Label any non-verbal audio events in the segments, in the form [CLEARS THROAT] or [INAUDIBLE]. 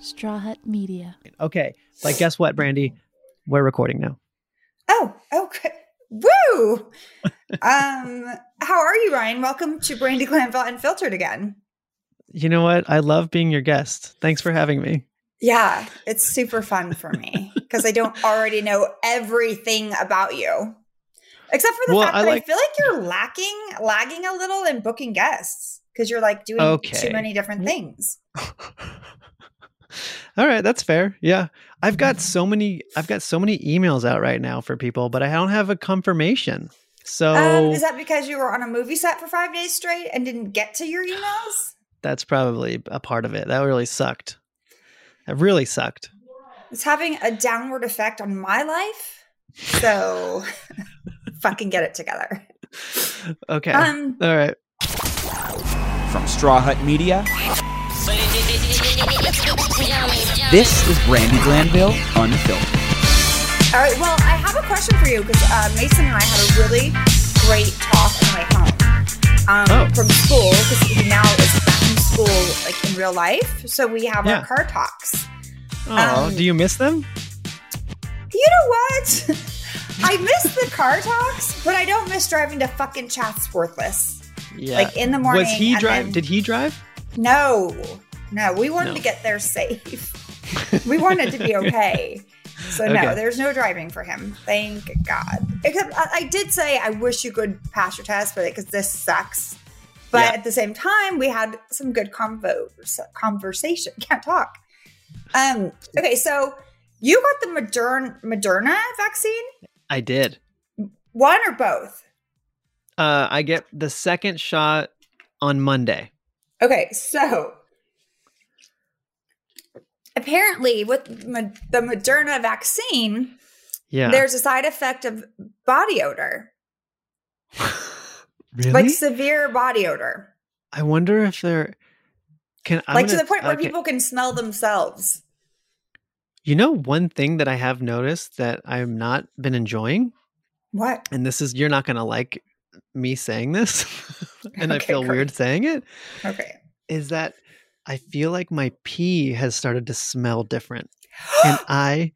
Straw Hut Media. Okay, like guess what, Brandi? We're recording now. Oh, okay. Woo! um, how are you, Ryan? Welcome to Brandi Glanville Unfiltered again. You know what? I love being your guest. Thanks for having me. Yeah, it's super fun for me because I don't already know everything about you. Except for the Well, fact I that like- I feel like you're lacking, lagging a little in booking guests because you're like doing Okay. too many different things. [LAUGHS] All right, that's fair. Yeah. I've got so many I've got so many emails out right now for people, but I don't have a confirmation. So Um, is that because you were on a movie set for five days straight and didn't get to your emails? [SIGHS] that's probably a part of it. That really sucked. That really sucked. It's having a downward effect on my life. So [LAUGHS] fucking get it together. [SIGHS] Okay. Um, All right. From Straw Hut Media, this is Brandi Glanville Unfiltered. all right. Well, I have a question for you because uh, Mason and I had a really great talk on the way home um, Oh. from school because he now is back in school, like in real life. So we have Yeah. our car talks. Oh, Um, do you miss them? You know what? [LAUGHS] I miss the car talks, but I don't miss driving to fucking Chatsworthless. Yeah. like, in the morning Was he drive? then- Did he drive? No, no, we wanted No. to get there safe. [LAUGHS] we wanted to be [LAUGHS] okay. So no, Okay. there's no driving for him. Thank God. Except I, I did say I wish you could pass your test, but because this sucks. But Yeah. at the same time, we had some good convo conversation. [LAUGHS] Can't talk. Um. Okay, so you got the Moderna Moderna vaccine, I did. one or both? Uh, I get the second shot on Monday. Okay, so apparently with mo- the Moderna vaccine, Yeah. there's a side effect of body odor, [LAUGHS] really? like severe body odor, I wonder if they're can I'm like to gonna- the point where okay. people can smell themselves. You know one thing that I have noticed that I've not been enjoying, What? and this is you're not gonna like me saying this, [LAUGHS] and I feel great. weird saying it, Okay. is that I feel like my pee has started to smell different, and [GASPS] I,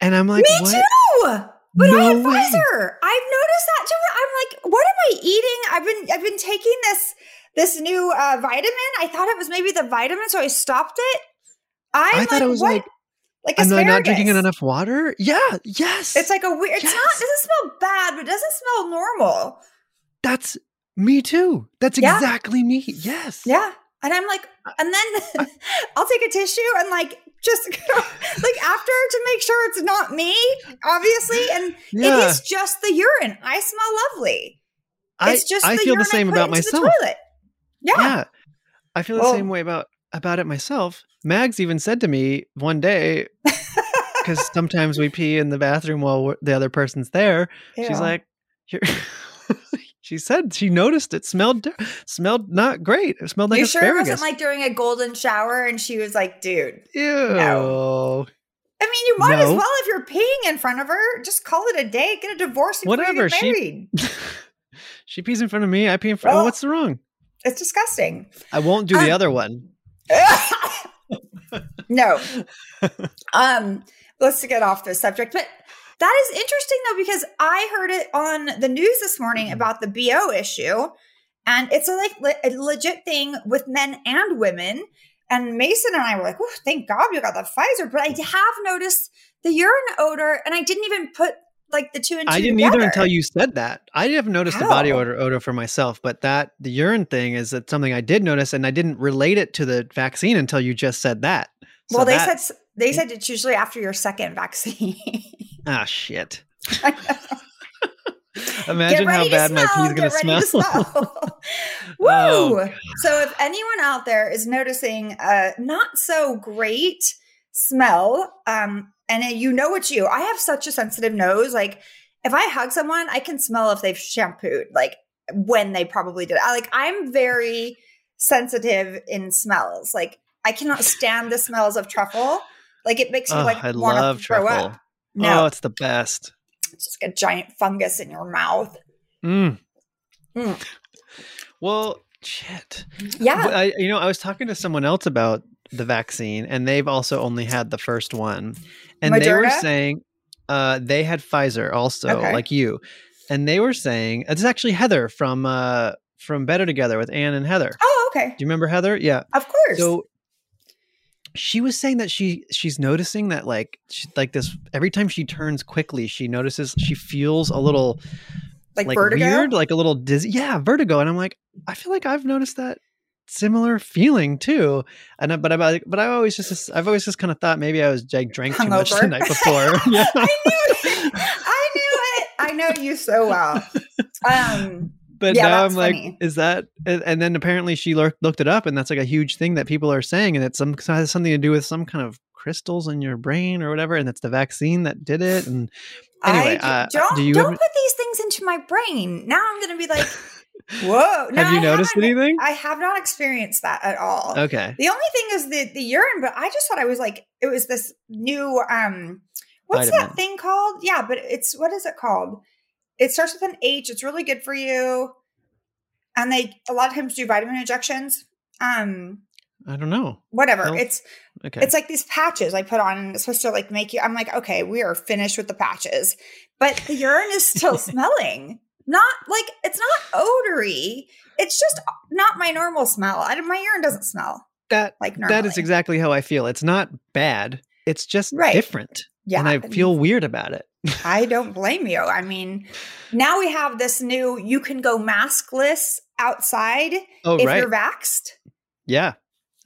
and I'm like, Me what? too. But I No had way. Pfizer. I've noticed that too. I'm like, what am I eating? I've been I've been taking this this new uh, vitamin. I thought it was maybe the vitamin, so I stopped it. I'm I thought like, it was what? like, like am I not drinking enough water? Yeah, yes. It's like a weird. It's not. Yes. It doesn't smell bad, but it doesn't smell normal. that's me too. That's Yeah. exactly me. Yes. Yeah, and I'm like, uh, and then uh, uh. [LAUGHS] I'll take a tissue and like just [LAUGHS] like after to make sure it's not me, obviously, and Yeah. it is just the urine. I smell lovely. I, It's just I the feel the same about myself. toilet. Yeah. yeah i feel the Well- same way about about it myself mags even said to me one day [LAUGHS] because sometimes we pee in the bathroom while the other person's there she's like she said she noticed it smelled smelled not great it smelled like you sure it wasn't like during a golden shower and she was like, dude. ew I mean, you might as well if you're peeing in front of her. Just call it a day. Get a divorce. Whatever, get she- married. [LAUGHS] she pees in front of me i pee in front Oh. what's wrong It's disgusting. i won't do the Um, other one [LAUGHS] no. [LAUGHS] Um, let's get off the subject. But that is interesting though, because I heard it on the news this morning Mm-hmm. about the BO issue. And it's a like a legit thing with men and women. And Mason and I were like, oh, thank God you got the Pfizer. But I have noticed the urine odor, and I didn't even put like the two and two I didn't together. either until you said that. I haven't noticed the body odor odor for myself, but that the urine thing is that something I did notice, and I didn't relate it to the vaccine until you just said that. So well, they that- said they said it's usually after your second vaccine. [LAUGHS] ah shit. [LAUGHS] Imagine how bad my smell, pee's gonna get ready to smell. smell. [LAUGHS] [LAUGHS] Woo! Oh, so if anyone out there is noticing a not so great smell, um, and you know it's you, I have such a sensitive nose. Like if I hug someone, I can smell if they've shampooed, like when they probably did. I like I'm very sensitive in smells. Like I cannot stand the smells of truffle. Like it makes me Oh, like want to throw truffle. up. No, Oh, it's the best. it's just like a giant fungus in your mouth. Mm. Mm. Well, shit. Yeah. I, you know, I was talking to someone else about the vaccine, and they've also only had the first one. And they were saying uh, they had Pfizer also, Okay. like you. And they were saying it's actually Heather from uh, from Better Together with Anne and Heather. Oh, okay. Do you remember Heather? Yeah. Of course. So she was saying that she she's noticing that like she, like this every time she turns quickly, she notices she feels a little like, like vertigo. weird, like a little dizzy. Yeah, vertigo. And I'm like, I feel like I've noticed that similar feeling too. And I, but I but I always just I've always just kind of thought maybe I was like drank too much the night before. yeah. [LAUGHS] [LAUGHS] I knew it. I knew it. I know you so well. Um, But Yeah, now I'm like, funny. is that? And then apparently she looked looked it up, and that's like a huge thing that people are saying, and it's some has something to do with some kind of crystals in your brain or whatever, and it's the vaccine that did it. And [SIGHS] anyway, I uh, don't do you don't have, put these things into my brain. Now I'm going to be like, [LAUGHS] whoa. No, have you I noticed anything? I have not experienced that at all. okay, The only thing is the the urine, but I just thought I was like it was this new um what's Vitamin. that thing called? Yeah, but it's what is it called? It starts with an H. It's really good for you. And they a lot of times do vitamin injections. Um I don't know. whatever. It's Okay, it's like these patches I put on and it's supposed to like make you I'm like, okay, we are finished with the patches. But the urine is still [LAUGHS] smelling. Not like it's not odory. It's just not my normal smell. I, my urine doesn't smell that like normally. that is exactly how I feel. It's not bad. It's just Right. different, yeah. and I feel weird about it. I [LAUGHS] don't blame you. I mean, now we have this new you can go maskless outside Oh if right, you're vaxxed. yeah,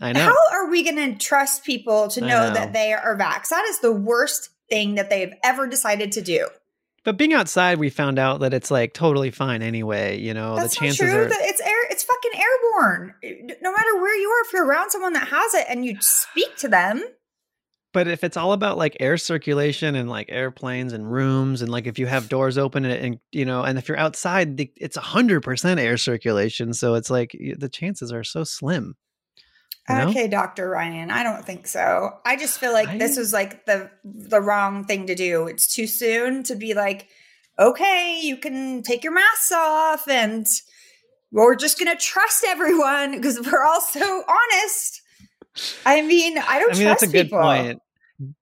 I know. How are we going to trust people to know, know. that they are vaxxed? That is the worst thing that they've ever decided to do. But being outside, we found out that it's like totally fine anyway. You know, That's the chances true. are. It's air. It's fucking airborne. Eh, no matter where you are, if you're around someone that has it and you speak to them, But if it's all about like air circulation and like airplanes and rooms and like if you have doors open and, and you know and if you're outside, the, it's a hundred percent air circulation. So it's like the chances are so slim. Okay, Dr. Ryan, I don't think so. I just feel like this I- is like the the wrong thing to do. It's too soon to be like, okay, you can take your masks off and we're just going to trust everyone because we're all so honest. I mean, I don't I mean, trust that's a good people. point.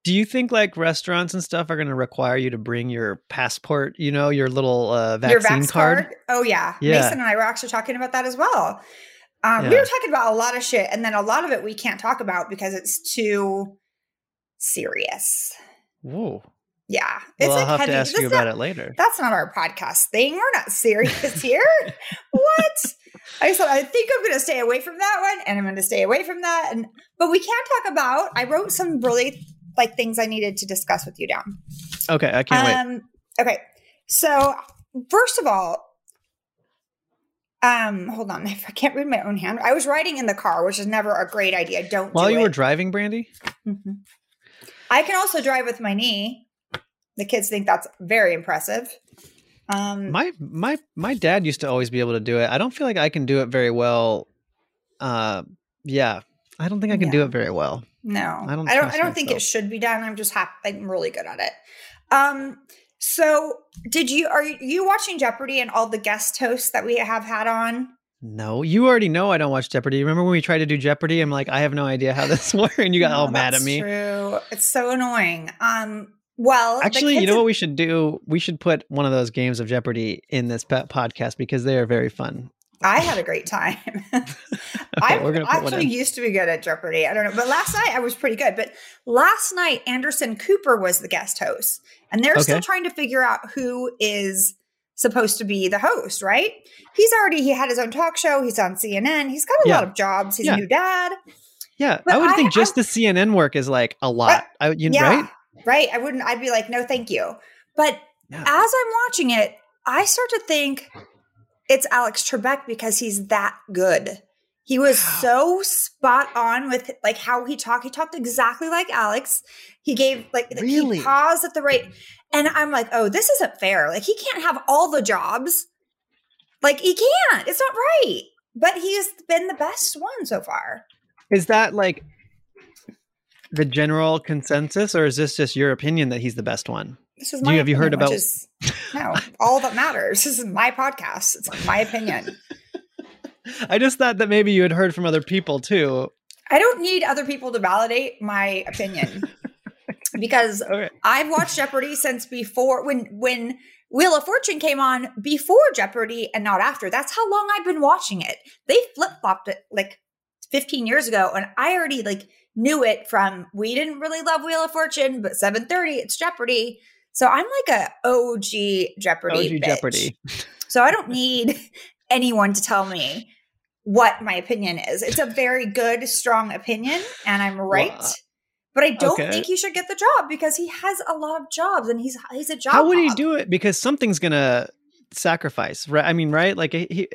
Do you think like restaurants and stuff are going to require you to bring your passport? You know, your little uh, Your vaccine vax card. card? Oh yeah. Yeah. Mason and I were actually talking about that as well. Um, We were talking about a lot of shit, and then a lot of it we can't talk about because it's too serious. Whoa. Yeah, it's Well, like I'll have heavy. to ask That's you not- about it later. That's not our podcast thing. We're not serious here. [LAUGHS] what? I said I think I'm going to stay away from that one, and I'm going to stay away from that. And but we can talk about. I wrote some really like things I needed to discuss with you down. Okay, I can't wait. Um, okay. So first of all, um, hold on. [LAUGHS] I can't read my own hand. I was writing in the car, which is never a great idea. Don't While do you were driving, Brandi. Mhm. I can also drive with my knee. The kids think that's very impressive. Um, My my my dad used to always be able to do it. I don't feel like I can do it very well. Uh, yeah, I don't think I can do it very well. No, I don't I don't. I don't think it should be done. I'm just happy. I'm really good at it. Um. So, did you are you watching Jeopardy and all the guest hosts that we have had on? No, you already know I don't watch Jeopardy. Remember when we tried to do Jeopardy? I'm like, I have no idea how this [LAUGHS] works, and you got No, all mad at me. True. It's so annoying. Um. Well, Actually, you know have- what we should do? We should put one of those games of Jeopardy in this podcast because they are very fun. I had a great time. [LAUGHS] I we're gonna put one actually used to be good at Jeopardy. I don't know, but last night I was pretty good. But last night Anderson Cooper was the guest host, and they're still trying to figure out who is supposed to be the host. Right? He's already he had his own talk show. He's on CNN. He's got a Yeah. lot of jobs. He's Yeah. a new dad. Yeah, But I would I- think just I- the CNN work is like a lot. I, you, yeah, right? right. I wouldn't. I'd be like, no, thank you. But Yeah. as I'm watching it, I start to think it's Alex Trebek because he's that good. He was so spot on with like how he talked. He talked exactly like Alex. He gave like Really? he paused at the right, and I'm like, oh, this isn't fair. Like he can't have all the jobs. Like he can't. It's not right. But he has been the best one so far. Is that like the general consensus, or is this just your opinion that he's the best one? This is my you- have you heard about- is, no all that matters. This is my podcast. It's my opinion. [LAUGHS] I just thought that maybe you had heard from other people too. I don't need other people to validate my opinion [LAUGHS] because. I've watched Jeopardy since before when when Wheel of Fortune came on before Jeopardy and not after. That's how long I've been watching it. They flip flopped it like 15 years ago, and I already like knew it from we didn't really love Wheel of Fortune, but 7:30 it's Jeopardy. So I'm like a OG Jeopardy. OG bitch. Jeopardy. So I don't [LAUGHS] need anyone to tell me what my opinion is. It's a very good, strong opinion, and I'm right. Uh, but I don't okay. think he should get the job because he has a lot of jobs and he's he's a job. How would he hog. do it? Because something's gonna sacrifice, right? I mean, right? Like he,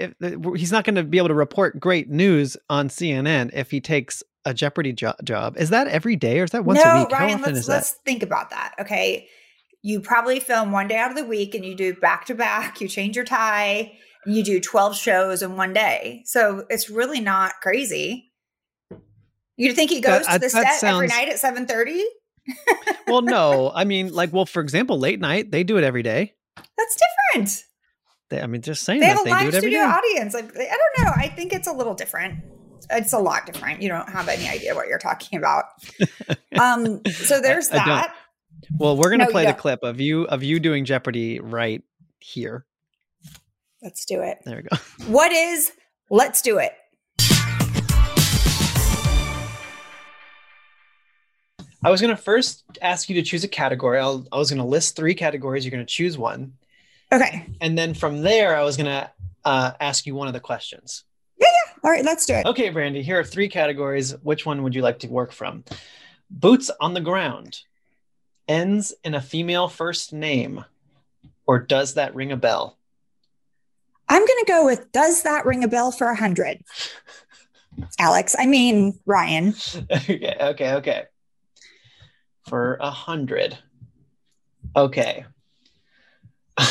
he's not going to be able to report great news on CNN if he takes a Jeopardy jo- job. Is that every day or is that once no, a week? How Ryan, often let's is that? let's think about that. Okay. You probably film one day out of the week and you do back to back, you change your tie, and you do 12 shows in one day. So it's really not crazy. You think he goes That- to the set every night at 7:30? well, no. [LAUGHS] I mean, like, well, for example, late night they do it every day. That's different. They, I mean, just saying They that have a they do live it every studio day. audience. Like, I don't know. I think it's a little different. It's a lot different. You don't have any idea what you're talking about. [LAUGHS] Um, so there's I that. Well, we're gonna No, play the don't. clip of you of you doing Jeopardy right here. Let's do it. There we go. [LAUGHS] What is let's do it? I was gonna first ask you to choose a category. I'll, I was gonna list three categories. You're gonna choose one, Okay. and then from there, I was gonna uh, ask you one of the questions. Yeah, yeah. All right, let's do it. Okay, Brandi, here are three categories. Which one would you like to work from? Boots on the ground, ends in a female first name, or does that ring a bell? I'm going to go with Does that ring a bell for a 100? Alex, I mean, Ryan. [LAUGHS] okay, okay, okay. For a hundred. Okay. [LAUGHS]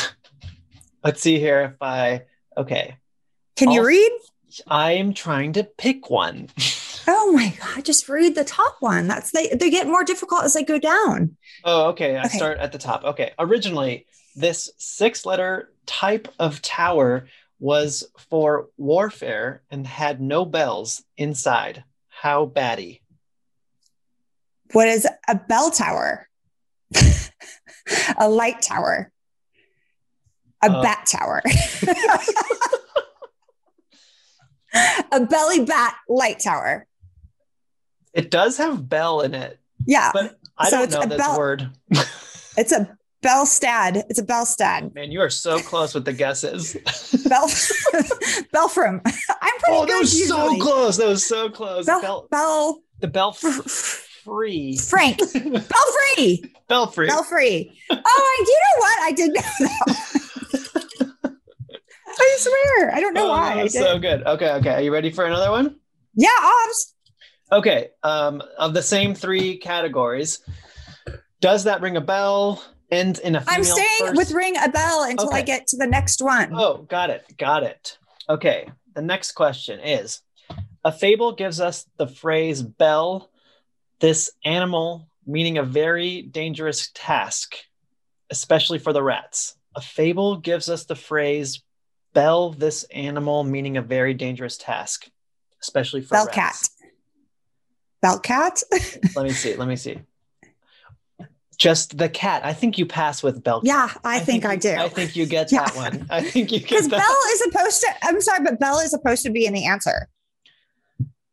Let's see here if I. Okay. Can you I'll- read? I'm trying to pick one. [LAUGHS] Oh my God, just read the top one. That's they, they get more difficult as they go down. Oh, okay. I Okay. start at the top. Okay. Originally, this six letter type of tower was for warfare and had no bells inside. How batty? What is a bell tower? [LAUGHS] a light tower. A Uh, bat tower. [LAUGHS] a belly bat light tower. It does have bell in it, Yeah. but I So don't it's know a this bell- word. [LAUGHS] It's a Belstad. It's a Belstad. Man, you are so close with the guesses. [LAUGHS] Bel Belfram. [LAUGHS] I'm pretty oh, that was so close. That was so close. Bel, Bell, Bel the bell f- free. Frank. Belfree. bell free. Belfree. Oh, I, you know what? I did know that. I swear. I don't know Oh, why. that I did. so good. Okay, okay. Are you ready for another one? yeah, Obs. Okay. Um, of the same three categories, does that ring a bell? Ends in a female I'm staying first- with ring a bell until I get to the next one. Oh, got it. Got it. Okay. The next question is A fable gives us the phrase bell, this animal, meaning a very dangerous task, especially for the rats. A fable gives us the phrase bell, this animal, meaning a very dangerous task, especially for Bell rats. cat. Bell cat. [LAUGHS] Let me see. Let me see. Just the cat. I think you pass with bell. cat. yeah, I, think, I you- do. I think you get Yeah. that one. [LAUGHS] I think you get that. Because that. Bell is supposed to, I'm sorry, but Bell is supposed to be in the answer.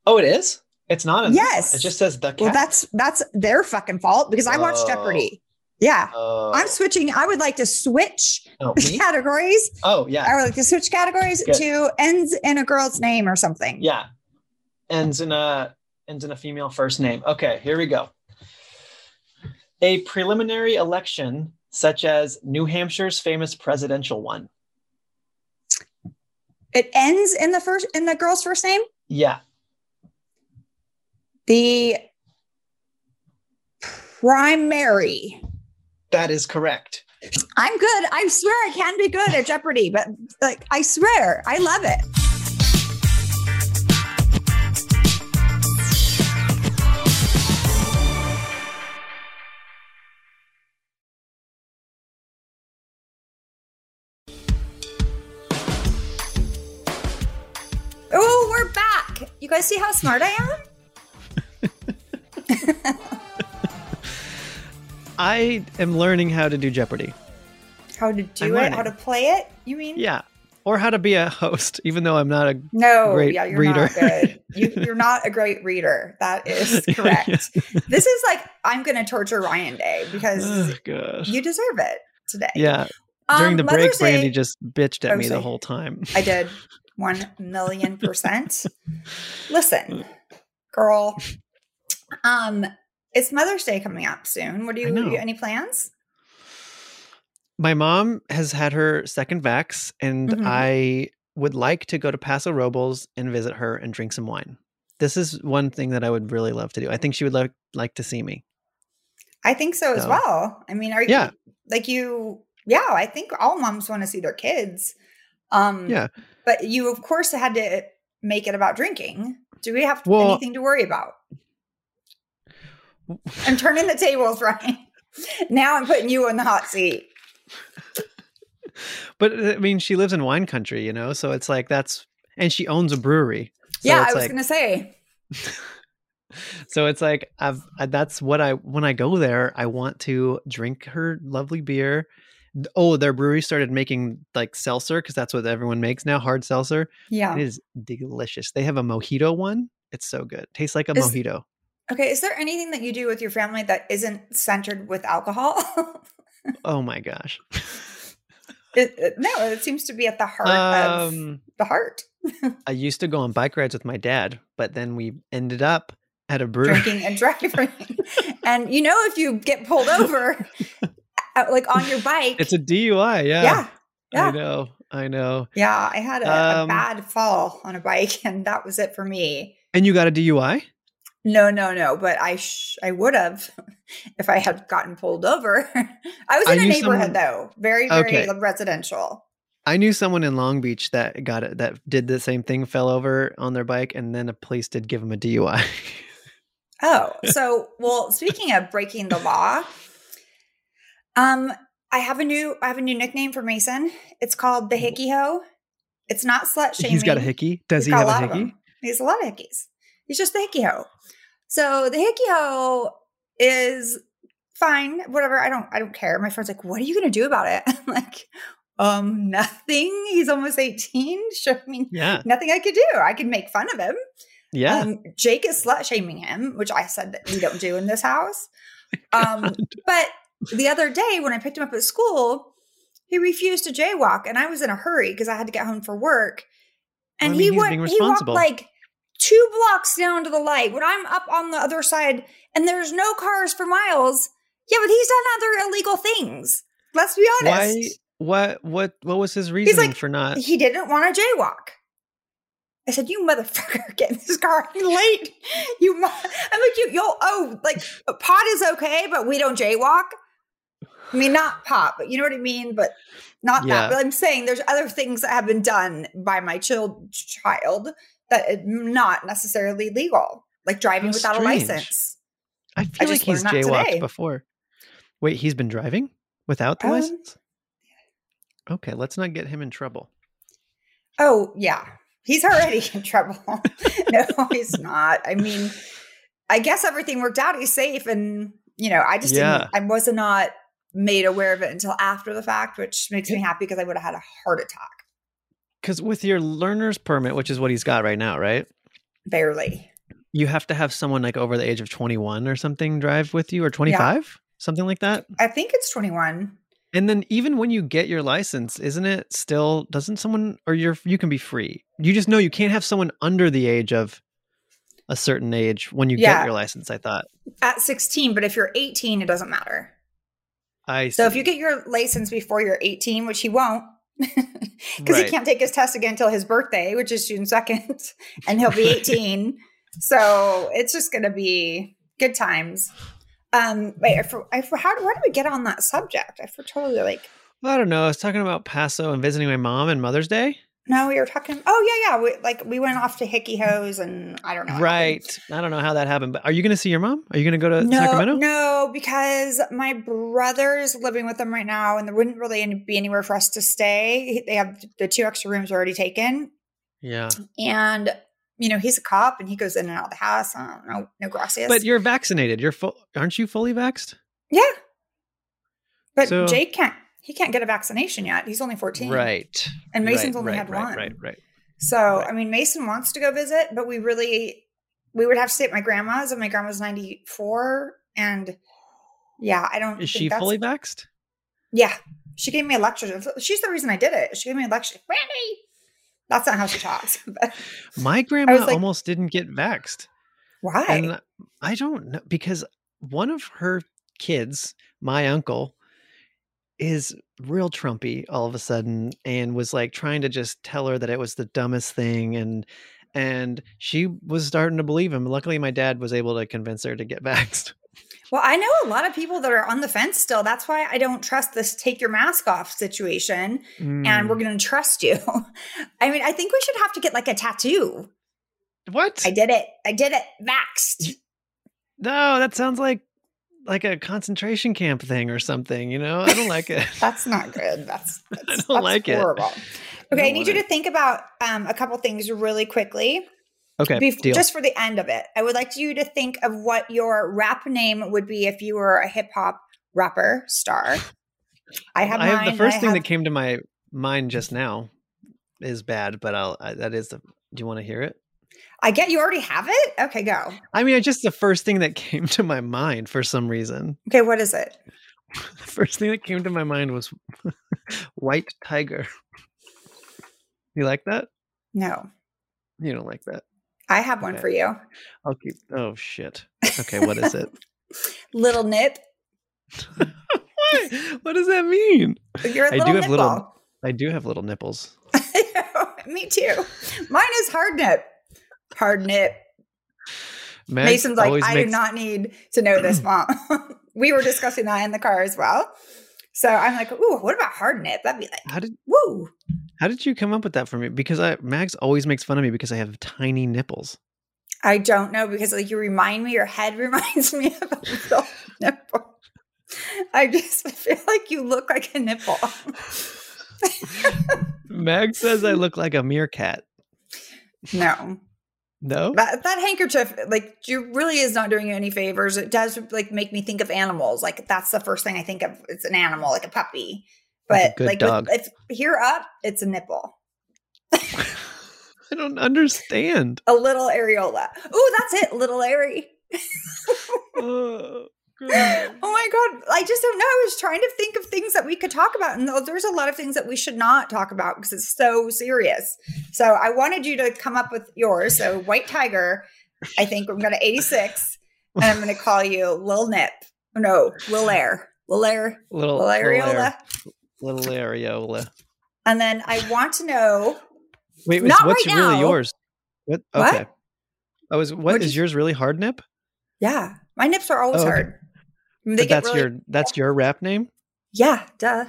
Oh, it is. It's not. In Yes. It just says the cat. Well, that's that's their fucking fault because I watched Oh. Jeopardy. Yeah. Oh. I'm switching. I would like to switch Oh, categories. oh, yeah. I would like to switch categories Good. to ends in a girl's name or something. Yeah. Ends in a ends in a female first name. Okay, here we go. A preliminary election, such as New Hampshire's famous presidential one. It ends in the first in the girl's first name. Yeah. The primary. That is correct. I'm good. I swear I can be good at Jeopardy, but like I swear, I love it. see how smart I am? [LAUGHS] I am learning how to do Jeopardy. How to do I'm it? Learning. How to play it? You mean? Yeah. Or how to be a host, even though I'm not a no, great yeah, you're reader. Not good. You, [LAUGHS] are not a great reader. That is [LAUGHS] correct. yeah. This is like I'm going to torture Ryan Day because oh, you deserve it today. Yeah. During um, the break, Brandi just bitched at me the whole time. I did one million percent. [LAUGHS] Listen, girl. Um, it's Mother's Day coming up soon. What do you, you any plans? My mom has had her second vax, and Mhm. I would like to go to Paso Robles and visit her and drink some wine. This is one thing that I would really love to do. I think she would like like to see me. I think so as well. I mean, are you Yeah. like you? Yeah, I think all moms want to see their kids. Um, Yeah. but you of course had to make it about drinking. Do we have Well- anything to worry about? I'm turning the tables, [LAUGHS] Ryan. Now I'm putting you in the hot seat. But uh, I mean, she lives in wine country, you know, so it's like that's and she owns a brewery. So yeah, I was like, gonna say. [LAUGHS] so it's like I've I, that's what I when I go there, I want to drink her lovely beer. Oh, their brewery started making like seltzer because that's what everyone makes now, hard seltzer. Yeah. It is delicious. They have a mojito one. It's so good. Tastes like a Is- mojito. Okay. Is there anything that you do with your family that isn't centered with alcohol? [LAUGHS] Oh my gosh. It- it- no, it seems to be at the heart of Um, the heart. I used to go on bike rides with my dad, but then we ended up at a brewery. drinking and driving. [LAUGHS] and you know, if you get pulled over, [LAUGHS] like on your [LAUGHS] bike, It's a DUI. Yeah. yeah, I know. I know. yeah. I had a, a Um, bad fall on a bike, [LAUGHS] and that was it for me. And you got a DUI? No, no, no. But I, sh- I would have [LAUGHS] if I had gotten pulled over. I was in a neighborhood someone- though, very, very Okay. residential. I knew someone in Long Beach that got it that did the same thing, fell over on their bike, and then a police did give him a DUI. Oh, so well, speaking of breaking the law, um, I have a new I have a new nickname for Mason. It's called the Hickey Ho. It's not slut shaming. He's got a hickey. Does He's he have a of hickey? them. He has a lot of hickeys. He's just the hickey ho. So the hickey ho is fine, whatever. I don't I don't care. My friend's like, what are you gonna do about it? [LAUGHS] I'm like, um, nothing. He's almost 18. Sure, I mean, Yeah. nothing I could do. I could make fun of him. Yeah. Um, Jake is slut shaming him, which I said that we don't do in this house. [LAUGHS] Um, but the other day when I picked him up at school, he refused to jaywalk, and I was in a hurry because I had to get home for work. And I mean, he went, he walked like two blocks down to the light when I'm up on the other side, and there's no cars for miles. Yeah, but he's done other illegal things. Let's be honest. Why? What? What? What was his reasoning like, for not? He didn't want to jaywalk. I said, "You motherfucker, [LAUGHS] get in this car. I'm late. You." I'm like, "You, yo, oh, like pot is okay, but we don't jaywalk." I mean, not pop, but you know what I mean. But not Yeah. that. But I'm saying there's other things that have been done by my child child that are not necessarily legal, like driving without strange. a license. I feel like he's jaywalked today. before. Wait, he's been driving without the Um, license? Okay, let's not get him in trouble. Oh, yeah. He's already [LAUGHS] in trouble. [LAUGHS] no, he's not. I mean, I guess everything worked out. He's safe. And, you know, I just Yeah. didn't, I was not made aware of it until after the fact, which makes me happy because I would have had a heart attack. Because with your learner's permit, which is what he's got right now, right? Barely. You have to have someone like over the age of 21 or something drive with you or 25, something like that. I think it's 21. And then even when you get your license, isn't it still doesn't someone or you're you can be free. You just know you can't have someone under the age of a certain age when you Yeah. get your license, I thought. At 16, but if you're 18, it doesn't matter. I So if you get your license before you're 18, which he won't, [LAUGHS] because Right. he can't take his test again until his birthday, which is June 2nd, [LAUGHS] and he'll be [LAUGHS] 18. so it's just going to be good times. Um, wait, I, for, I, for, how, where did we get on that subject? I for totally like, I don't know. I was talking about Paso and visiting my mom and Mother's Day. No, we were talking. Oh, yeah, yeah. We, like we went off to Hickey Hose and I don't know. Right. I don't know how that happened, but are you going to see your mom? Are you going to go to No, Sacramento? no, because my brother's living with them right now, and there wouldn't really be anywhere for us to stay. They have the two extra rooms already taken, Yeah. and you know he's a cop, and he goes in and out of the house. I don't know, no gracias. But you're vaccinated. You're full aren't you fully vaxxed? yeah, But So- Jake can't. He can't get a vaccination yet. He's only 14. Right. And Mason's right, only right, had right, one. Right, right. So. I mean, Mason wants to go visit, but we really, we would have to stay at my grandma's, and my grandma's 94. And yeah, I don't. Is she fully vaxxed? Yeah. She gave me a lecture. She's the reason I did it. She gave me a lecture. Randy! That's not how she talks. [LAUGHS] My grandma like- almost didn't get vaxxed. why? And I don't know because one of her kids, my uncle, is real Trumpy all of a sudden and was like trying to just tell her that it was the dumbest thing and and she was starting to believe him. Luckily my dad was able to convince her to get [LAUGHS] vaxxed. well, I know a lot of people that are on the fence still. That's why I don't trust this take your mask off situation. And Mm. we're going to trust you. [LAUGHS] I mean, I think we should have to get like a tattoo. what? I did it. I did it. Vaxxed. no, that sounds like like a concentration camp thing or something, you know? I don't like it. [LAUGHS] That's not good. That's, [LAUGHS] that's I don't that's like it. horrible. Okay, I don't need you it. to think about um, a couple things really quickly. Okay, Bef- deal. just for the end of it, I would like you to think of what your rap name would be if you were a hip hop rapper star. I have I have the first I thing have- that came to my mind just now is bad, but I'll I, that is the. Do you want to hear it? I get you already have it. Okay, go. I mean, it's just the first thing that [LAUGHS] came to my mind for some reason. Okay, what is it? [LAUGHS] The first thing that came to my mind was [LAUGHS] white tiger. You like that? No, You don't like that? I have one Okay. for you. I'll keep. Oh shit. Okay, what is it? Little nip. what? What does that mean? You're a I do have nipple. little- I do have little nipples. Me too. Mine is hard nip. Hard nip. Meg Mason's like, I do not need to know this, [CLEARS THROAT] mom. [LAUGHS] we were discussing that in the car as well. So I'm like, ooh, what about hard nip? That'd be like, How did woo. how did you come up with that for me? Because I Max always makes fun of me because I have tiny nipples. I don't know because like you remind me, your head [LAUGHS] reminds me of a little [LAUGHS] nipple. I just feel like you look like a nipple. Mag says I look like a meerkat. No, No? that that handkerchief, like, you really is not doing you any favors. It does like make me think of animals. Like that's the first thing I think of. It's an animal, like a puppy. A But like. With, if here up, it's a nipple, [LAUGHS] I don't understand. a little areola. Ooh, that's it, little airy. Oh, [LAUGHS] [LAUGHS] Oh my god, I just don't know. I was trying to think of things that we could talk about, and there's a lot of things that we should not talk about because it's so serious. So I wanted you to come up with yours. So White Tiger, I think I'm going to 86, and I'm going to call you Lil Nip. Oh, no, Lil Air, Lil Air, little, Lil little, Areola. little areola. And then I want to know. Wait, Not what's right really now. yours? What? What? Okay. Oh, I was. What What'd is you- yours? Really hard nip? Yeah, my nips are always Oh, okay. hard. Mm, they get that's really- your that's your rap name. yeah, duh.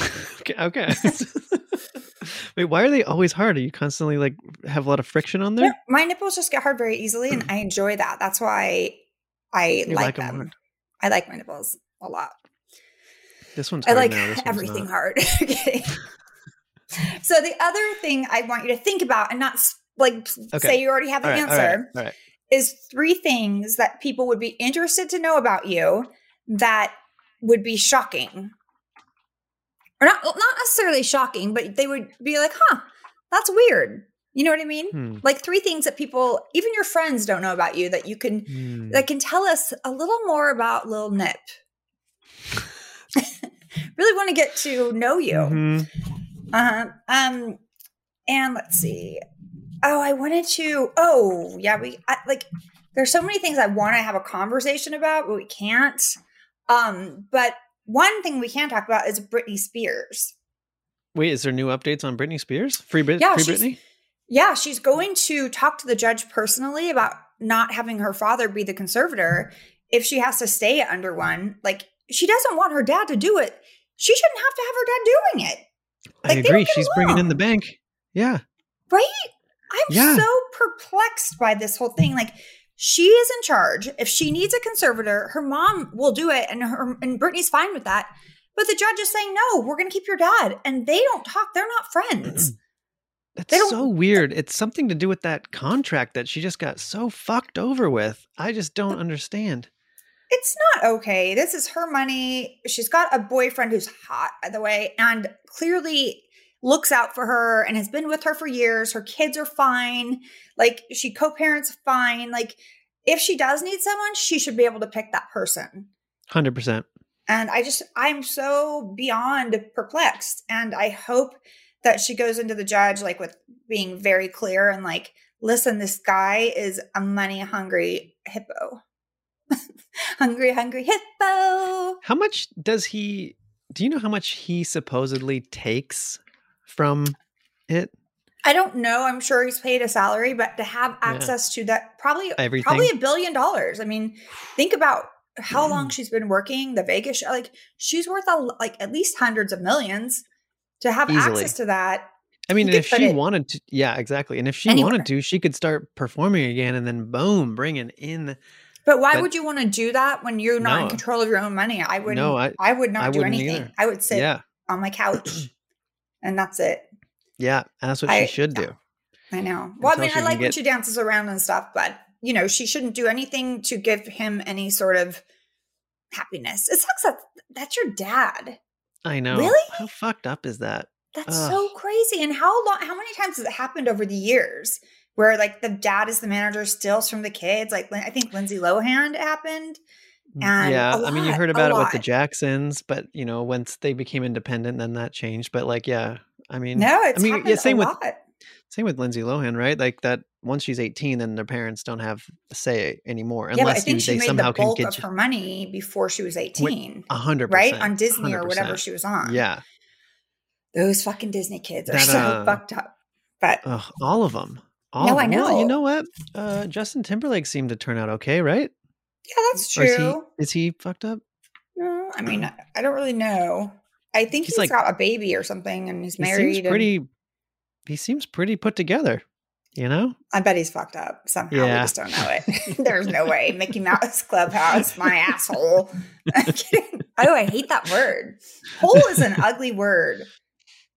[LAUGHS] okay. okay. [LAUGHS] wait, why are they always hard? Are you constantly like have a lot of friction on there? My nipples just get hard very easily, and [CLEARS THROAT] I enjoy that. That's why I like, 'em them. hard. I like my nipples a lot. This one's I like now. This [LAUGHS] everything not. hard. Okay. so the other thing I want you to think about, and not like Okay. say you already have the All right, all answer, right, all right. is three things that people would be interested to know about you that would be shocking, or not not necessarily shocking, but they would be like, "Huh, that's weird." You know what I mean? Hmm. Like three things that people, even your friends, don't know about you that you can Hmm. that can tell us a little more about Lil Nip. [LAUGHS] really want to get to know you. Mhm. Uh-huh. Um, and let's see. Oh, I wanted to. Oh, yeah. We I, like. There's so many things I want to have a conversation about, but we can't. Um, but one thing we can talk about is Britney Spears. Wait, is there new updates on Britney Spears? Free, Brit- Yeah, free Britney? Yeah, she's going to talk to the judge personally about not having her father be the conservator if she has to stay under one. Like, she doesn't want her dad to do it. She shouldn't have to have her dad doing it, I like, don't agree. She's bringing in the bank. Yeah. right? I'm Yeah. so perplexed by this whole thing. Like, she is in charge. If she needs a conservator, her mom will do it, and her and Brittany's fine with that. But the judge is saying, no, we're going to keep your dad. And they don't talk. They're not friends. That's so weird. It's something to do with that contract that she just got so fucked over with. I just don't understand. It's not okay. This is her money. She's got a boyfriend who's hot, by the way, and clearly looks out for her and has been with her for years. Her kids are fine. Like she co parents fine. Like if she does need someone, she should be able to pick that person. 100%. And I just, I'm so beyond perplexed. And I hope that she goes into the judge like with being very clear and like, listen, this guy is a money hungry hippo. [LAUGHS] hungry, hungry hippo. How much does he, do you know how much he supposedly takes from it? I don't know. I'm sure he's paid a salary, but to have access to that probably Everything. probably a billion dollars. I mean, think about how long mm. she's been working the Vegas. Like she's worth a, like at least hundreds of millions to have Easily. access to that. I mean, if she it wanted to, yeah, exactly. And if she anywhere. wanted to, she could start performing again and then boom, bringing in. But why But- would you want to do that when you're not in control of your own money? I wouldn't. No, I- I, would not I do anything. either. I would sit Yeah, on my couch, [CLEARS THROAT] and that's it. yeah. And that's what I- she should yeah. do. I know. Well, I mean, I like when she dances around and stuff, but you know, she shouldn't do anything to give him any sort of happiness. It sucks that that's your dad. I know. Really? How fucked up is that? That's Ugh. so crazy. And how long? How many times has it happened over the years where like the dad is the manager, steals from the kids? Like I think Lindsay Lohan happened. And yeah, I mean, you heard about it with the. Jacksons, but you know, once they became independent, then that changed. But like, yeah, I mean, No, it's I mean, yeah, same with lot. same with Lindsay Lohan, right? Like that. Once she's eighteen, then their parents don't have a say anymore, yeah, but I unless think you, she they made somehow the can bulk get of you her money before she was 18. a hundred right? On Disney or whatever she was on. Yeah, Those fucking Disney kids are That, so uh, fucked up. But Ugh, all of them. All No, of I 'em. Well, you know. know what? Uh, Justin Timberlake seemed to turn out okay, right? Yeah, that's Or is he true. is he fucked up? No, I mean, I, I don't really know. I think He's he's like- got a baby or something and he's He married. seems and pretty. He seems pretty put together. You know? I bet he's fucked up somehow. We just don't know it. [LAUGHS] There's no way. Mickey Mouse Clubhouse, my asshole. [LAUGHS] I'm oh, I hate that word. Hole is an ugly word.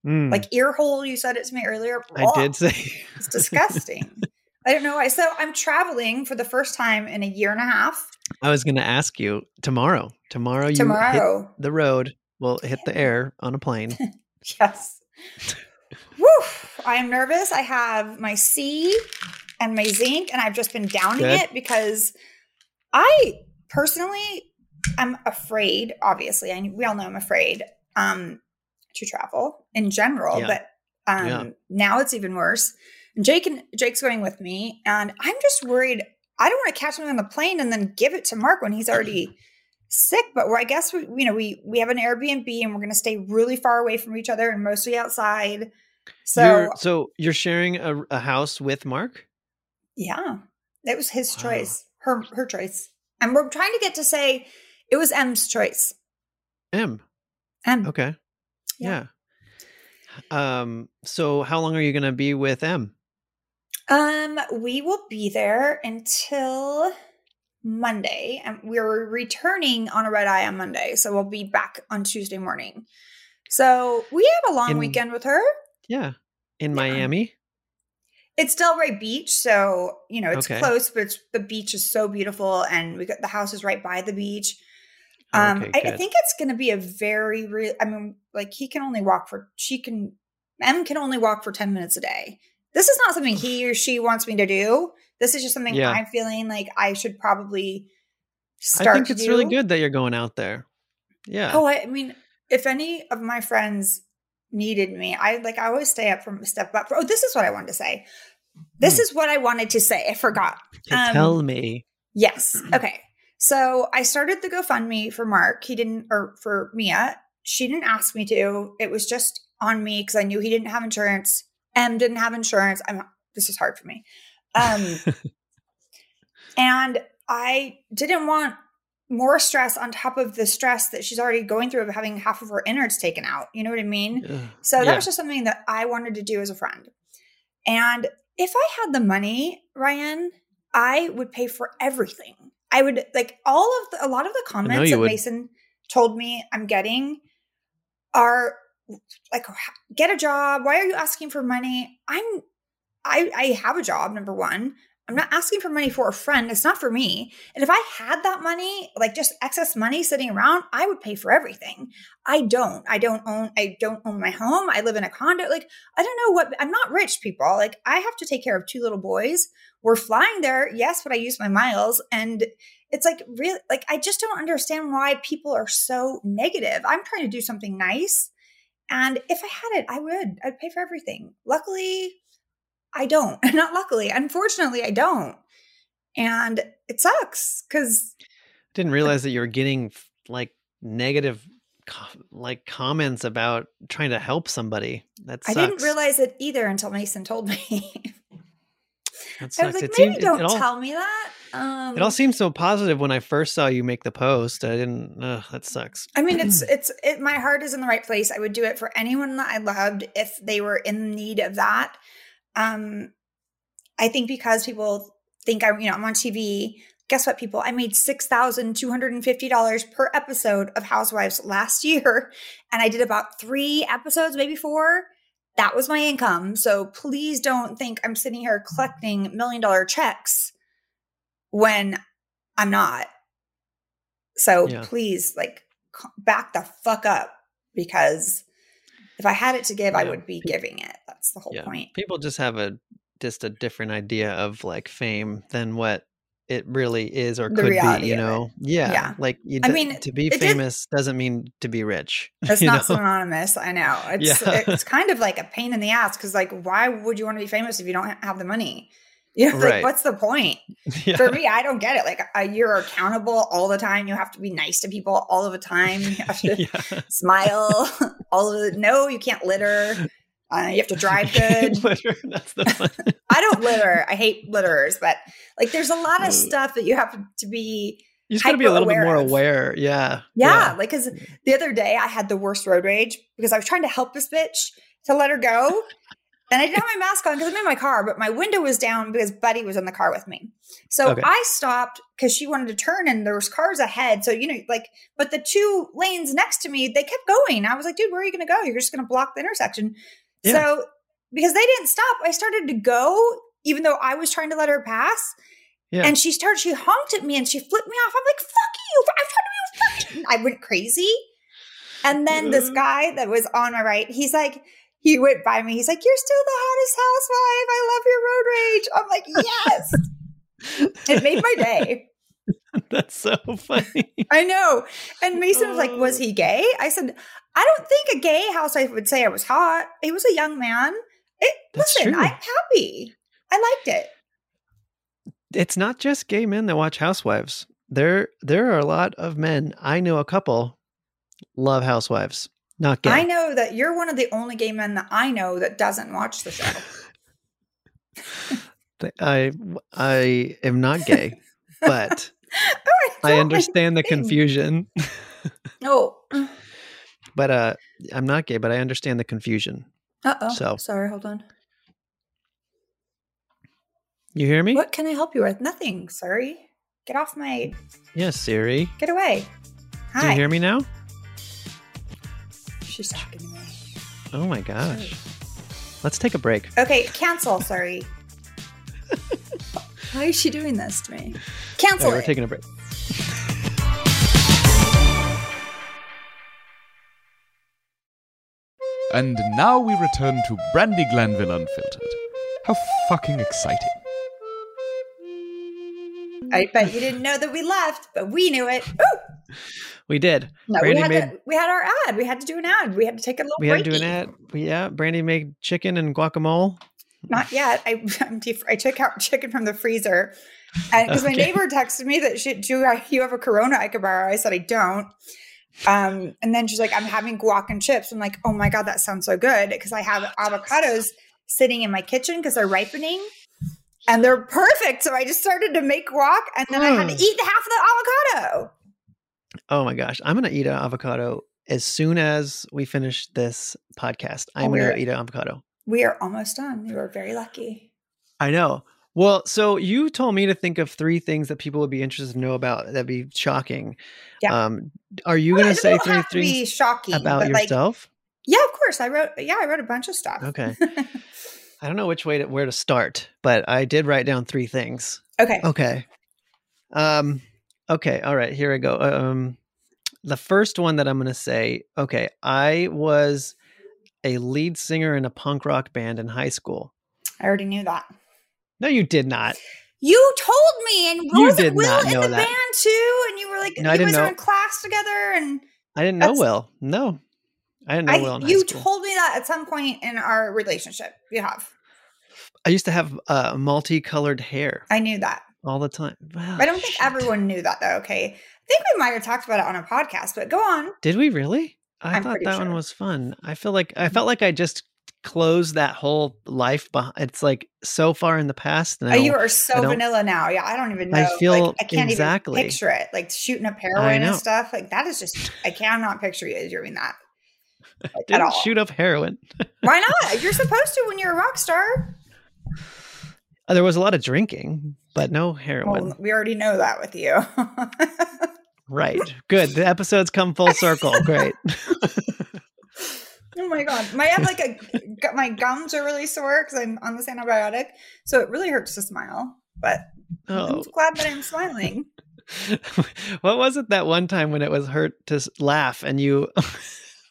Mm, Like ear hole, you said it to me earlier. I did say. It's disgusting. I don't know why. So I'm traveling for the first time in a year and a half. I was going to ask you tomorrow. Tomorrow you hit Tomorrow. the road. Will hit the air on a plane. [LAUGHS] Yes. [LAUGHS] Woo! I am nervous. I have my C and my zinc, and I've just been downing Good. it because I personally am afraid. Obviously, I we all know I'm afraid um, to travel in general, Yeah. but um, Yeah. now it's even worse. Jake and Jake's going with me, and I'm just worried. I don't want to catch him on the plane and then give it to Mark when he's already sick. But I guess we, you know, we we have an Airbnb and we're going to stay really far away from each other and mostly outside. So you're, so you're sharing a, a house with Mark? yeah, it was his Wow. choice, her her choice, and we're trying to get to say it was M's choice. M. M. Okay. Yeah. Yeah. Um. So how long are you going to be with M? Um, we will be there until Monday, and we're returning on a red eye on Monday, so we'll be back on Tuesday morning. So we have a long In- weekend with her. Yeah. In Yeah. Miami. It's Delray Beach, so you know it's Okay. close, but it's, the beach is so beautiful, and we got the house is right by the beach. Oh, Um, okay, I, I think it's going to be a very real. I mean, like he can only walk for she can M can only walk for ten minutes a day. This is not something he or she wants me to do. This is just something Yeah. I'm feeling like I should probably start. I think it's really good that you're going out there. Yeah. Oh, I, I mean, if any of my friends needed me, I like I always stay up from step up. Oh, this is what I wanted to say. This Hmm. is what I wanted to say. I forgot. um, Tell me. Yes. [CLEARS THROAT] Okay. So I started the GoFundMe for Mark. He didn't, or for Mia. She didn't ask me to. It was just on me because I knew he didn't have insurance. M didn't have insurance. I'm. This is hard for me. Um, [LAUGHS] and I didn't want more stress on top of the stress that she's already going through of having half of her innards taken out. You know what I mean? Ugh. So that Yeah. was just something that I wanted to do as a friend. And if I had the money, Ryan, I would pay for everything. I would like all of the, a lot of the comments that would. Mason told me I'm getting are like get a job. Why are you asking for money? I'm I I have a job number 1. I'm not asking for money for a friend. It's not for me. And if I had that money, like just excess money sitting around, I would pay for everything. I don't. I don't own I don't own my home. I live in a condo. Like I don't know what I'm not rich people. Like I have to take care of two little boys. We're flying there. Yes, but I use my miles and it's like really like I just don't understand why people are so negative. I'm trying to do something nice. And if I had it, I would. I'd pay for everything. Luckily, I don't. [LAUGHS] Not luckily, unfortunately, I don't. And it sucks because I didn't realize that you were getting like negative like comments about trying to help somebody. That I didn't realize it either until Mason told me. [LAUGHS] I was like, maybe it- don't it all- tell me that. Um, It all seems so positive when I first saw you make the post. I didn't. Ugh, that sucks. I mean, it's [CLEARS THROAT] it's it. My heart is in the right place. I would do it for anyone that I loved if they were in need of that. Um, I think because people think I, you know, I'm on TV. Guess what, people? I made six thousand two hundred and fifty dollars per episode of Housewives last year, and I did about three episodes, maybe four. That was my income. So please don't think I'm sitting here collecting million dollar checks when I'm not. So Yeah. please, like, back the fuck up because if I had it to give, I would be giving it. That's the whole Yeah. point. People just have a just a different idea of like fame than what it really is or The could be. You know? Yeah. Yeah. Like you, I d- mean, to be it did- famous doesn't mean to be rich. [LAUGHS] That's not know? synonymous. I know. It's Yeah. it's kind of like a pain in the ass because like, why would you want to be famous if you don't have the money? You know, Right. like what's the point? [LAUGHS] yeah. For me, I don't get it. Like uh, you're accountable all the time. You have to be nice to people all of the time. You have [LAUGHS] to yeah. smile [LAUGHS] all of the. No, you can't litter. Uh, you have to drive good. Litter, That's the fun. I don't litter. I hate litterers, but like there's a lot of stuff that you have to be You just got to be a little bit more of. aware. Yeah. Yeah, like because the other day I had the worst road rage because I was trying to help this bitch to let her go. And I didn't have my mask on because I'm in my car, but my window was down because Buddy was in the car with me. So Okay. I stopped because she wanted to turn and there was cars ahead. So, you know, like, but the two lanes next to me, they kept going. I was like, dude, where are you going to go? You're just going to block the intersection. Yeah. So because they didn't stop, I started to go, even though I was trying to let her pass. Yeah. And she started, she honked at me and she flipped me off. I'm like, fuck you. I'm trying to be I went crazy. And then this uh. guy that was on my right, he's like, he went by me. He's like, You're still the hottest housewife. I love your road rage. I'm like, Yes. [LAUGHS] it made my day. [LAUGHS] That's so funny. I know. And Mason was like, Was oh. he gay? I said, I don't think a gay housewife would say I was hot. He was a young man. It, That's listen, true. I'm happy. I liked it. It's not just gay men that watch Housewives. There, there are a lot of men. I know a couple love Housewives. Not gay. I know that you're one of the only gay men that I know that doesn't watch the show. [LAUGHS] I, I am not gay, [LAUGHS] but Oh, I understand the confusion. No. [LAUGHS] But uh, I'm not gay, but I understand the confusion. Uh oh. So- Sorry, hold on. You hear me? What can I help you with? Nothing. Sorry. Get off my. Yes, Siri. Get away. Hi. Do you hear me now? She's talking to me. Oh my gosh. Let's take a break. Okay, cancel. Sorry. [LAUGHS] Why is she doing this to me? All Cancel right, we're it. taking a break. And now we return to Brandi Glanville Unfiltered. How fucking exciting. I bet you didn't know that we left, but we knew it. Ooh! [LAUGHS] We did. No, Brandi we had made. to, we had our ad. We had to do an ad. We had to take a little we had to do an ad. Yeah, Brandi made chicken and guacamole. Not yet. I [LAUGHS] def- I took out chicken from the freezer, and because my neighbor texted me that she do you- you have a Corona I could borrow. I said I don't. Um, and then she's like, I'm having guac and chips. I'm like, oh my god, that sounds so good because I have avocados sitting in my kitchen because they're ripening. And they're perfect. So I just started to make guac and then I had to Mm. eat half of the avocado. Oh my gosh. I'm going to eat an avocado as soon as we finish this podcast. I'm gonna eat an avocado. We are almost done. You are very lucky. I know. Well, so you told me to think of three things that people would be interested to know about that'd be shocking. Yeah. Um, are you Well, going to say three things shocking about but, like, yourself? yeah, of course. I wrote. Yeah, I wrote a bunch of stuff. Okay. [LAUGHS] I don't know which way to where to start, but I did write down three things. Okay. Okay. Um okay, all right, here I go. Um the first one that I'm going to say, okay, I was a lead singer in a punk rock band in high school. I already knew that. No, you did not. You told me, and wasn't did Will in the that. band too? And you were like, No, I you guys were in class together, and I didn't know Will. No. I didn't know I, Will you told me that at some point in our relationship. You have. I used to have uh, multicolored hair I knew that. All the time. Well, I don't think shit. everyone knew that though. Okay, I think we might have talked about it on a podcast, but go on. Did we really? I I'm thought that one was fun. I feel like I mm-hmm. felt like I just closed that whole life behind. It's like so far in the past now. Oh, you are so vanilla now. Yeah, I don't even know. I feel like, I can't exactly. even picture it. Like shooting up heroin and stuff. Like that is just I cannot picture you doing that. Like, at didn't shoot up heroin. Why not? [LAUGHS] You're supposed to when you're a rock star. There was a lot of drinking, but no heroin. Well, we already know that with you. [LAUGHS] Right. Good. The episodes come full circle. Great. [LAUGHS] oh my god, my I have like a my gums are really sore because I'm on this antibiotic, so it really hurts to smile. But Oh. I'm glad that I'm smiling. [LAUGHS] what was it that one time when it was hurt to laugh and you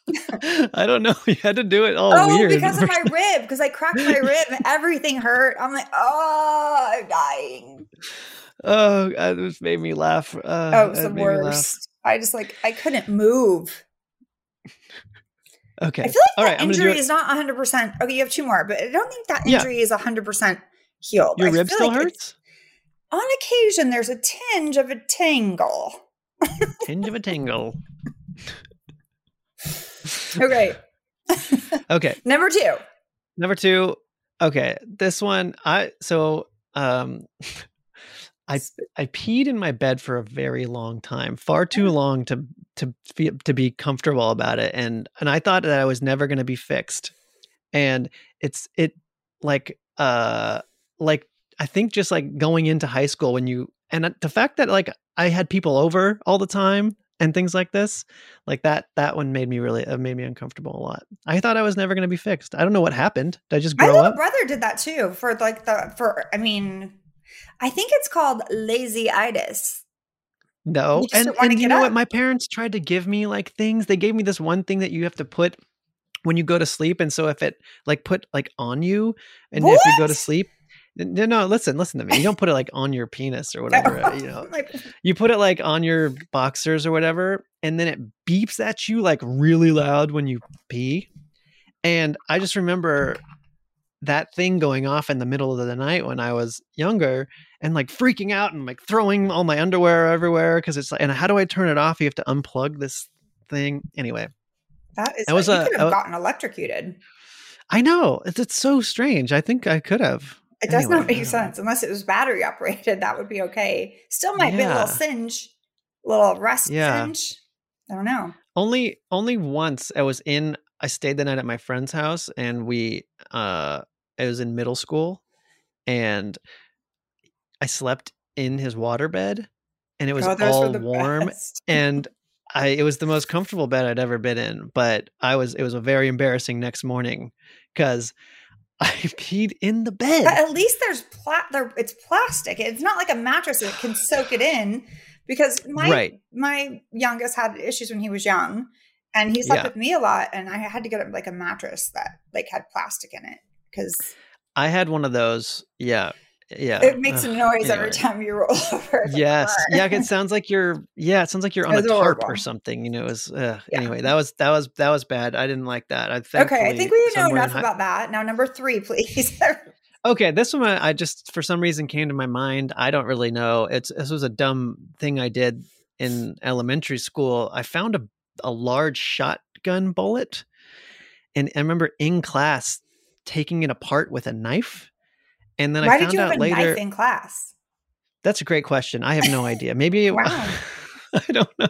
[LAUGHS] I don't know, [LAUGHS] you had to do it all oh, weird. because of my [LAUGHS] rib, because I cracked my rib and everything hurt. I'm like, oh, I'm dying. oh, God, this made me laugh. Uh, Oh, it was the made me laugh. worst. I just like I couldn't move. Okay. I feel like all that right, I'm gonna do injury is not 100. percent Okay, you have two more, but I don't think that Yeah. injury is 100 percent healed. Your I rib still like hurts? On occasion, there's a tinge of a tingle. Tinge of a tingle. Okay, [LAUGHS] Okay. number two. Number two. Okay. This one, I so um [LAUGHS] I I peed in my bed for a very long time, far too Mm. long to to be, to be comfortable about it, and and I thought that I was never going to be fixed, and it's it like uh like I think just like going into high school when you and the fact that like I had people over all the time and things like this, like that that one made me really uh, made me uncomfortable a lot. I thought I was never going to be fixed. I don't know what happened. Did I just My grow little up? brother did that too for like the for. I mean, I think it's called lazy-itis. No, and, and you know up. what? My parents tried to give me like things. They gave me this one thing that you have to put when you go to sleep, and so if it like put like on you, and if you go to sleep, no, no, listen, listen to me. You don't put it like on your penis or whatever. uh, you know, [LAUGHS] you put it like on your boxers or whatever, and then it beeps at you like really loud when you pee. And I just remember that thing going off in the middle of the night when I was younger and like freaking out and like throwing all my underwear everywhere because it's like, and how do I turn it off? You have to unplug this thing. Anyway, that is. That was you a- could have a- gotten electrocuted. I know it's, it's so strange. I think I could have. It does Anyway, not make don't know. sense unless it was battery operated. That would be okay. Still might be a little singe, little rust Yeah. singe. I don't know. only only once i was in i stayed the night at my friend's house and we uh i was in middle school and i slept in his waterbed and it was Oh, all warm best. [LAUGHS] and i it was the most comfortable bed i'd ever been in but i was it was a very embarrassing next morning because [LAUGHS] i peed in the bed But at least there's pla- there, it's plastic. It's not like a mattress that can soak it in. Because my Right. my youngest had issues when he was young, and he slept Yeah. with me a lot, and I had to get like a mattress that like had plastic in it because i had one of those yeah yeah. It makes a noise every time you [LAUGHS] roll over. Yes. yeah it sounds like you're yeah it sounds like you're on a tarp or something you know it was uh, Yeah. anyway that was that was that was bad. I didn't like that. I okay, I think we know enough about that. Now, number three, please. [LAUGHS] okay this one I, I just for some reason came to my mind. I don't really know. It's this was a dumb thing i did in elementary school. I found a, a large shotgun bullet and i remember in class taking it apart with a knife and then Why i did found out a later knife in class? That's a great question. I have no idea. Maybe it, [LAUGHS] [LAUGHS] I don't know.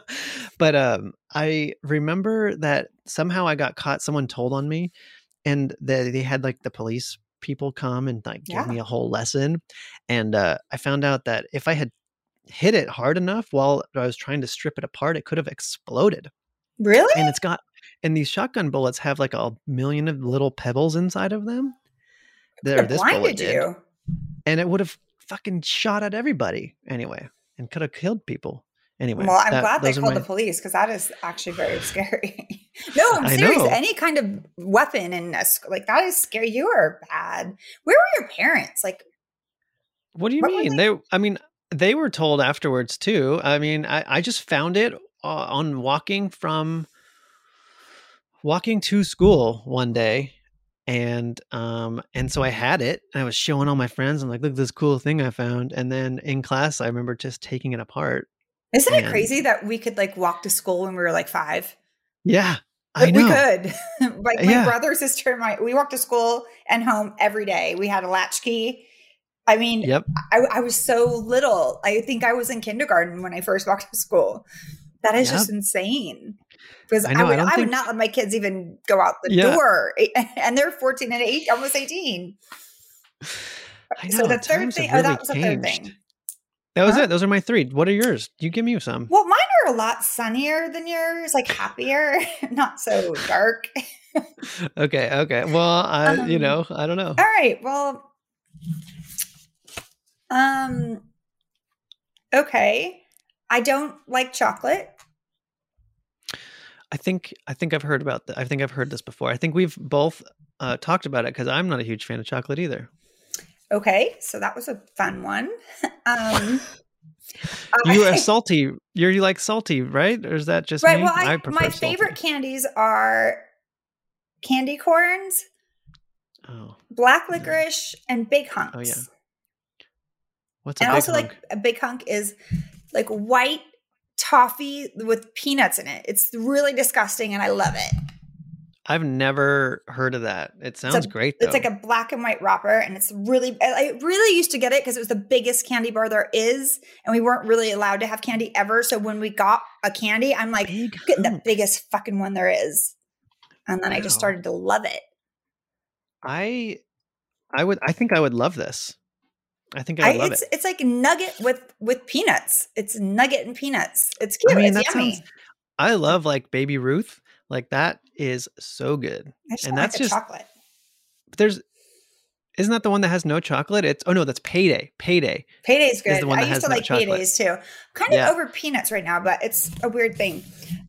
But um I remember that somehow I got caught someone told on me and they they had like the police people come and like Yeah. give me a whole lesson and uh I found out that if I had hit it hard enough while I was trying to strip it apart it could have exploded. Really? And it's got and these shotgun bullets have like a million of little pebbles inside of them. There, this bullet did, you. and it would have fucking shot at everybody anyway, and could have killed people anyway. Well, I'm that- glad they called my- the police because that is actually very [LAUGHS] scary. no, I'm serious. Any kind of weapon in a sc- like that is scary. You are bad. Where were your parents? Like, What do you What mean? They, I mean, they were told afterwards too. I mean, I, I just found it uh, on walking from walking to school one day, and um, and so I had it. I was showing all my friends. I'm like, look at this cool thing I found. And then in class, I remember just taking it apart. isn't it crazy that we could like walk to school when we were like five? Yeah, I Like, know. We could. [LAUGHS] like my Yeah. brother, sister, and my we walked to school and home every day. We had a latchkey. I mean, Yep. I, I was so little. I think I was in kindergarten when I first walked to school. That is just insane. Because I I, know, I would, I, would think- not let my kids even go out the Yeah. door, [LAUGHS] and they're fourteen and eight, almost eighteen. I know. so the third times have thing, oh, that was the third changed. thing. That was Huh? it. Those are my three. What are yours? You give me some. Well, mine are a lot sunnier than yours, like happier, [LAUGHS] not so [LAUGHS] dark. Okay. Okay. Well, I, you Um, know, I don't know. All right. Well, um, okay. I don't like chocolate. I think I think I've heard about that. I think I've heard this before. I think we've both uh, talked about it because I'm not a huge fan of chocolate either. Okay, so that was a fun one. [LAUGHS] um, you are [LAUGHS] salty. You're you like salty, right? Or is that just right. me? Well, I, prefer my salty. favorite candies are candy corns, Oh, black licorice, and big hunks. Oh, yeah. what's a and also, hunk? like a big hunk is like white toffee with peanuts in it. It's really disgusting, and I love it. I've never heard of that. It sounds great though. It's like a black and white wrapper, and it's really. I I really used to get it because it was the biggest candy bar there is, and we weren't really allowed to have candy ever. So when we got a candy, I'm like, big get the biggest fucking one there is, and then I just started to love it. I I would I think I would love this. I think I I, love it's it. it's like nugget with with peanuts. It's nugget and peanuts. It's cute. I mean, it's that yummy. sounds- I love like baby Ruth. Like that is so good. And that's like just- chocolate. There's isn't that the one that has no chocolate? It's oh no, that's payday. Payday. Payday's good. the one I used to like chocolate. paydays too. Kind Yeah. of over peanuts right now, but it's a weird thing.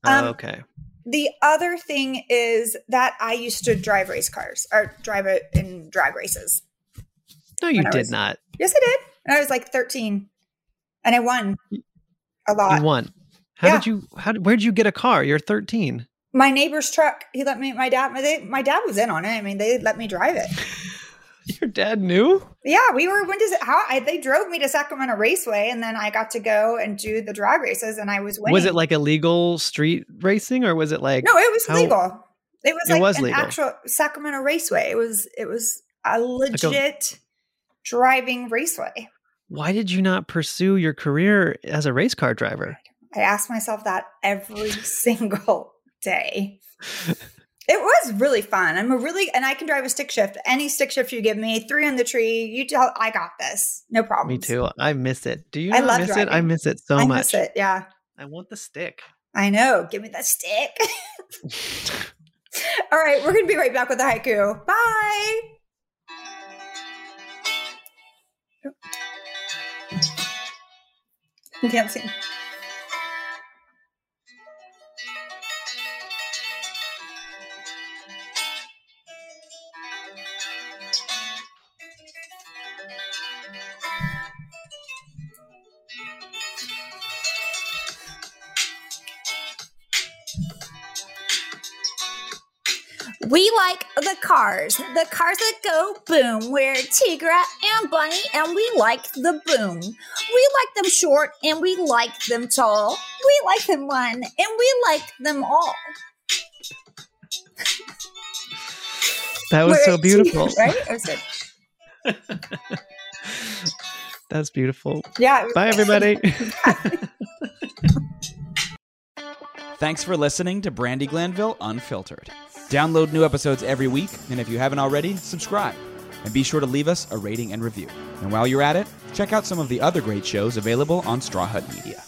Oh, Um, okay. The other thing is that I used to drive race cars or drive it in drag races. No, you did was- not. Yes, I did. And I was like 13 and I won a lot. You won. How Yeah. did you how where did you get a car? You're 13. My neighbor's truck, he let me, my dad, my, they, my dad was in on it. I mean, they let me drive it. [LAUGHS] Your dad knew? Yeah, we were, when does it, how, I, they drove me to Sacramento Raceway and then I got to go and do the drag races and I was winning. Was it like illegal street racing or was it like No, it was how- legal. It was It like was an legal. actual Sacramento Raceway. It was it was a legit driving raceway. why did you not pursue your career as a race car driver? I ask myself that every [LAUGHS] single day. [LAUGHS] It was really fun. I'm a really and I can drive a stick shift. Any stick shift you give me, three on the tree, you tell I got this. No problem. Me too. I miss it. Do you I love miss it? I miss it so I much. miss it. Yeah. I want the stick. I know. Give me the stick. [LAUGHS] All right, we're gonna be right back with the haiku. Bye. You can't see. Cars, the cars that go boom. We're Tigra and Bunny, and we like the boom. We like them short and we like them tall. We like them one and we like them all. That was We're so beautiful. right? It was [LAUGHS] good. That's beautiful. Yeah. Bye, everybody. [LAUGHS] Thanks for listening to Brandi Glanville Unfiltered. Download new episodes every week, and if you haven't already, subscribe. And be sure to leave us a rating and review. And while you're at it, check out some of the other great shows available on Straw Hut Media.